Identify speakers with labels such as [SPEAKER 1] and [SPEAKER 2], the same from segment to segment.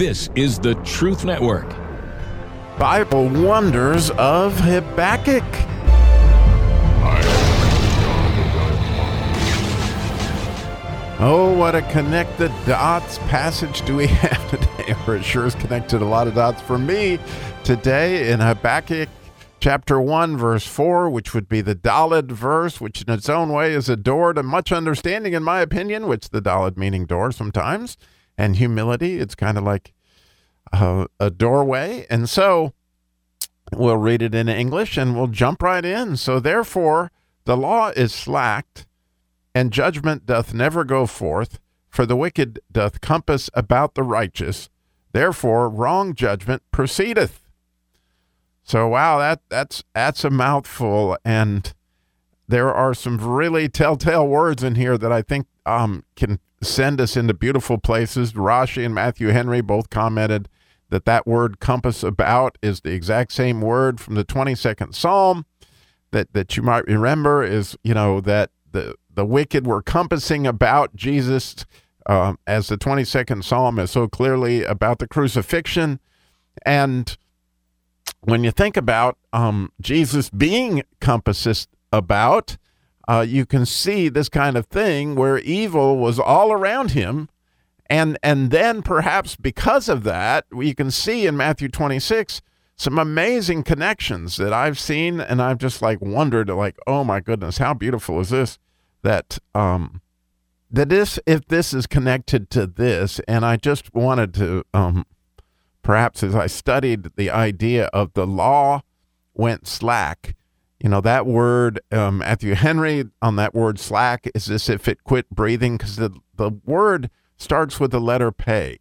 [SPEAKER 1] This is the Truth Network.
[SPEAKER 2] Bible Wonders of Habakkuk. Oh, what a connect the dots passage do we have today? Or it sure is connected a lot of dots for me today in Habakkuk chapter 1, verse 4, which would be the Dalet verse, which in its own way is a door to much understanding, in my opinion, which the Dalet meaning door sometimes, and humility. It's kind of like uh, a doorway. And so we'll read it in English and we'll jump right in. So, therefore, the law is slacked and judgment doth never go forth, for the wicked doth compass about the righteous. Therefore, wrong judgment proceedeth. So, wow, that that's that's a mouthful, and there are some really telltale words in here that I think um, can send us into beautiful places. Rashi and Matthew Henry both commented that that word compass about is the exact same word from the 22nd Psalm that that you might remember is you know that the the wicked were compassing about Jesus, um, as the 22nd Psalm is so clearly about the crucifixion. And when you think about um, Jesus being compassed about, uh, you can see this kind of thing where evil was all around him. And, and then perhaps because of that, you can see in Matthew 26 some amazing connections that I've seen. And I've just like wondered, like, oh my goodness, how beautiful is this? that um, that this if this is connected to this, and I just wanted to um, perhaps as I studied the idea of the law went slack. You know that word, um, Matthew Henry on that word slack is as if it quit breathing because the the word starts with the letter pay,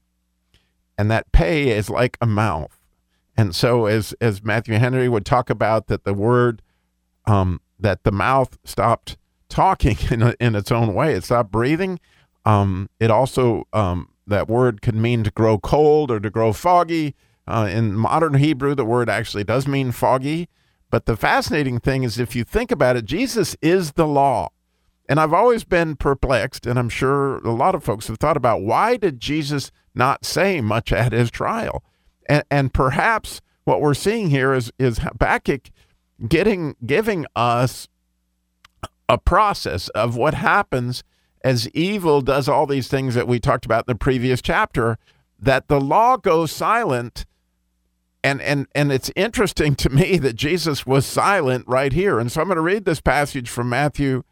[SPEAKER 2] and that pay is like a mouth. And so, as as Matthew Henry would talk about that, the word um, that the mouth stopped talking in, in its own way. It stopped breathing. Um, it also, um, that word could mean to grow cold or to grow foggy. Uh, in modern Hebrew, the word actually does mean foggy. But the fascinating thing is, if you think about it, Jesus is the law. And I've always been perplexed, and I'm sure a lot of folks have thought about why did Jesus not say much at his trial? And, and perhaps what we're seeing here is, is Habakkuk getting giving us a process of what happens as evil does all these things that we talked about in the previous chapter that the law goes silent and and and it's interesting to me that Jesus was silent right here. And so I'm going to read this passage from Matthew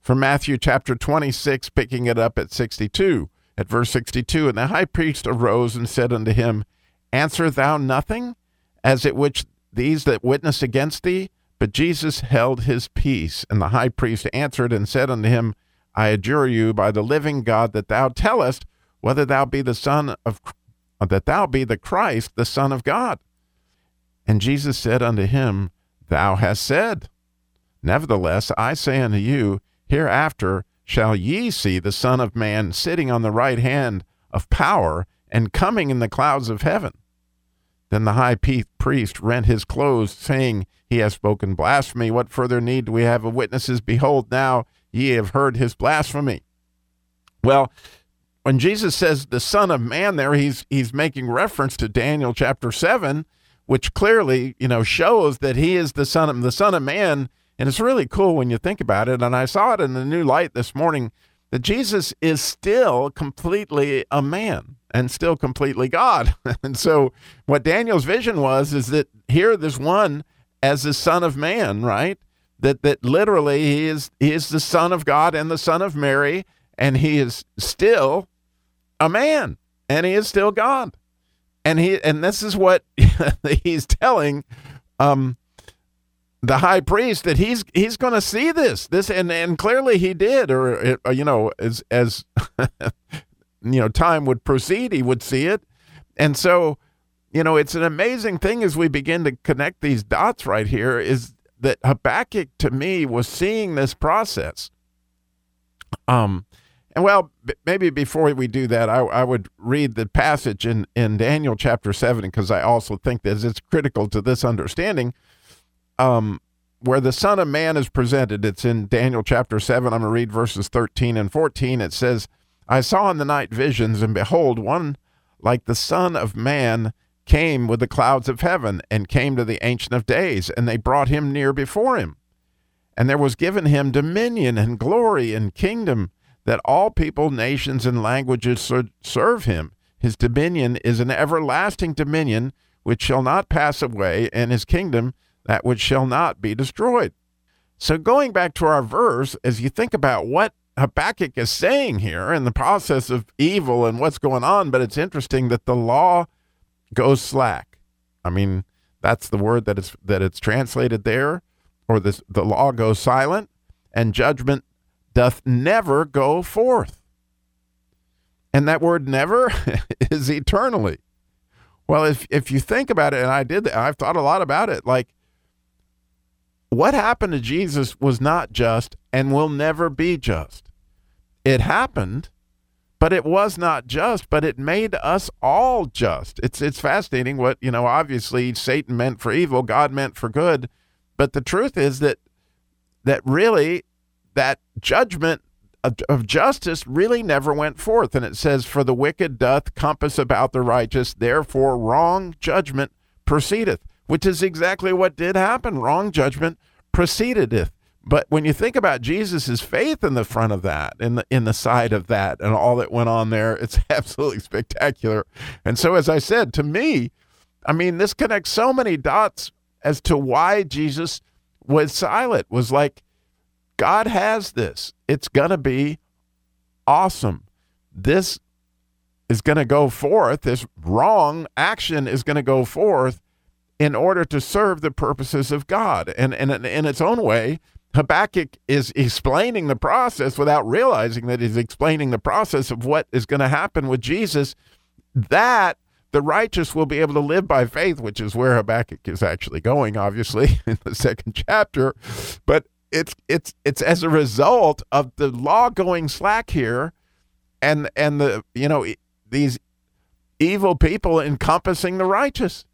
[SPEAKER 2] from Matthew chapter 26 picking it up at 62 at verse 62 and the high priest arose and said unto him answer thou nothing as it which these that witness against thee? But Jesus held his peace, and the high priest answered and said unto him, I adjure you by the living God that thou tellest whether thou be the son of that thou be the Christ, the Son of God. And Jesus said unto him, Thou hast said. Nevertheless, I say unto you, hereafter shall ye see the Son of Man sitting on the right hand of power and coming in the clouds of heaven. Then the high priest rent his clothes, saying, He has spoken blasphemy. What further need do we have of witnesses? Behold, now ye have heard his blasphemy. Well, when Jesus says the Son of Man there, he's he's making reference to Daniel chapter seven, which clearly, you know, shows that he is the son of the Son of Man. And it's really cool when you think about it. And I saw it in the new light this morning that Jesus is still completely a man and still completely God. and so what Daniel's vision was is that here this one as the son of man, right? That that literally he is he is the son of God and the son of Mary and he is still a man and he is still God. And he and this is what he's telling um the high priest that he's he's going to see this this and and clearly he did or uh, you know as as you know time would proceed he would see it and so you know it's an amazing thing as we begin to connect these dots right here is that Habakkuk to me was seeing this process um and well b- maybe before we do that I, I would read the passage in in Daniel chapter 7 because I also think that it's critical to this understanding. Um where the son of man is presented it's in Daniel chapter 7 I'm going to read verses 13 and 14 it says I saw in the night visions, and behold, one like the Son of Man came with the clouds of heaven and came to the Ancient of Days, and they brought him near before him. And there was given him dominion and glory and kingdom that all people, nations, and languages serve him. His dominion is an everlasting dominion which shall not pass away, and his kingdom that which shall not be destroyed. So, going back to our verse, as you think about what Habakkuk is saying here in the process of evil and what's going on, but it's interesting that the law goes slack. I mean, that's the word that it's that it's translated there, or this the law goes silent, and judgment doth never go forth. And that word never is eternally. Well, if if you think about it, and I did, that, I've thought a lot about it. Like, what happened to Jesus was not just and will never be just. It happened, but it was not just. But it made us all just. It's it's fascinating. What you know, obviously, Satan meant for evil, God meant for good. But the truth is that that really that judgment of, of, justice really never went forth. And it says, For the wicked doth compass about the righteous, therefore wrong judgment proceedeth, which is exactly what did happen. Wrong judgment proceedeth. But when you think about Jesus' faith in the front of that, in the in the side of that, and all that went on there, it's absolutely spectacular. And so, as I said, to me, I mean, this connects so many dots as to why Jesus was silent. Was like God has this. It's going to be awesome. This is going to go forth. This wrong action is going to go forth in order to serve the purposes of God. And, and in its own way, Habakkuk is explaining the process without realizing that he's explaining the process of what is going to happen with Jesus. That the righteous will be able to live by faith, which is where Habakkuk is actually going, obviously, in the second chapter. But it's it's it's as a result of the law going slack here and and the you know these evil people encompassing the righteous.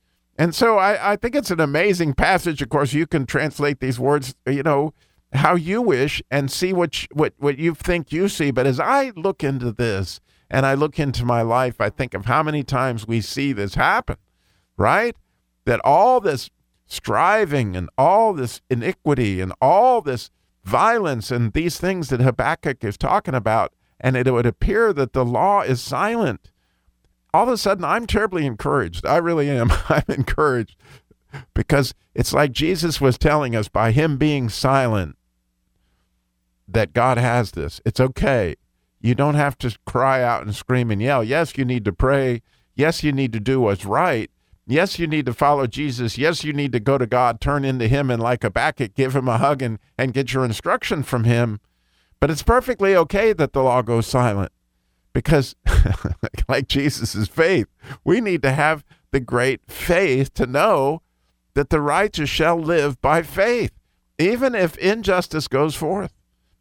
[SPEAKER 2] And so I, I think it's an amazing passage. Of course you can translate these words you know how you wish and see what you, what what you think you see. But as i look into this and i look into my life i think of how many times we see this happen right? That all this striving and all this iniquity and all this violence and these things that Habakkuk is talking about, and it would appear that the law is silent. All of a sudden, I'm terribly encouraged. I really am. I'm encouraged because it's like Jesus was telling us by him being silent that God has this. It's okay. You don't have to cry out and scream and yell. Yes, you need to pray. Yes, you need to do what's right. Yes, you need to follow Jesus. Yes, you need to go to God, turn into Him, and like a Habakkuk, give Him a hug and, and get your instruction from Him. But it's perfectly okay that the law goes silent because, like Jesus' faith, we need to have the great faith to know that the righteous shall live by faith, even if injustice goes forth.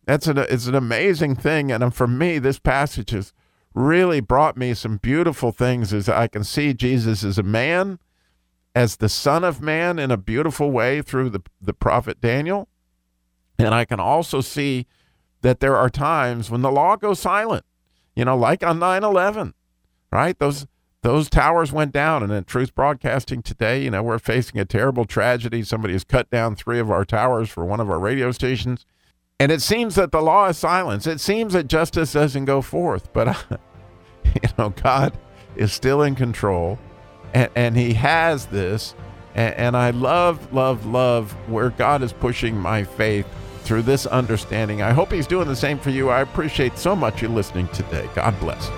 [SPEAKER 2] That's an, it's an amazing thing. And for me, this passage is really brought me some beautiful things is I can see Jesus as a man, as the Son of Man in a beautiful way through the, the prophet Daniel. And I can also see that there are times when the law goes silent, you know, like on 9 11, right? Those those towers went down. And in Truth Broadcasting today, you know, we're facing a terrible tragedy. Somebody has cut down three of our towers for one of our radio stations. And it seems that the law is silence. It seems that justice doesn't go forth. But you know, God is still in control, and, and He has this. And, and I love, love, love where God is pushing my faith through this understanding. I hope He's doing the same for you. I appreciate so much you listening today. God bless.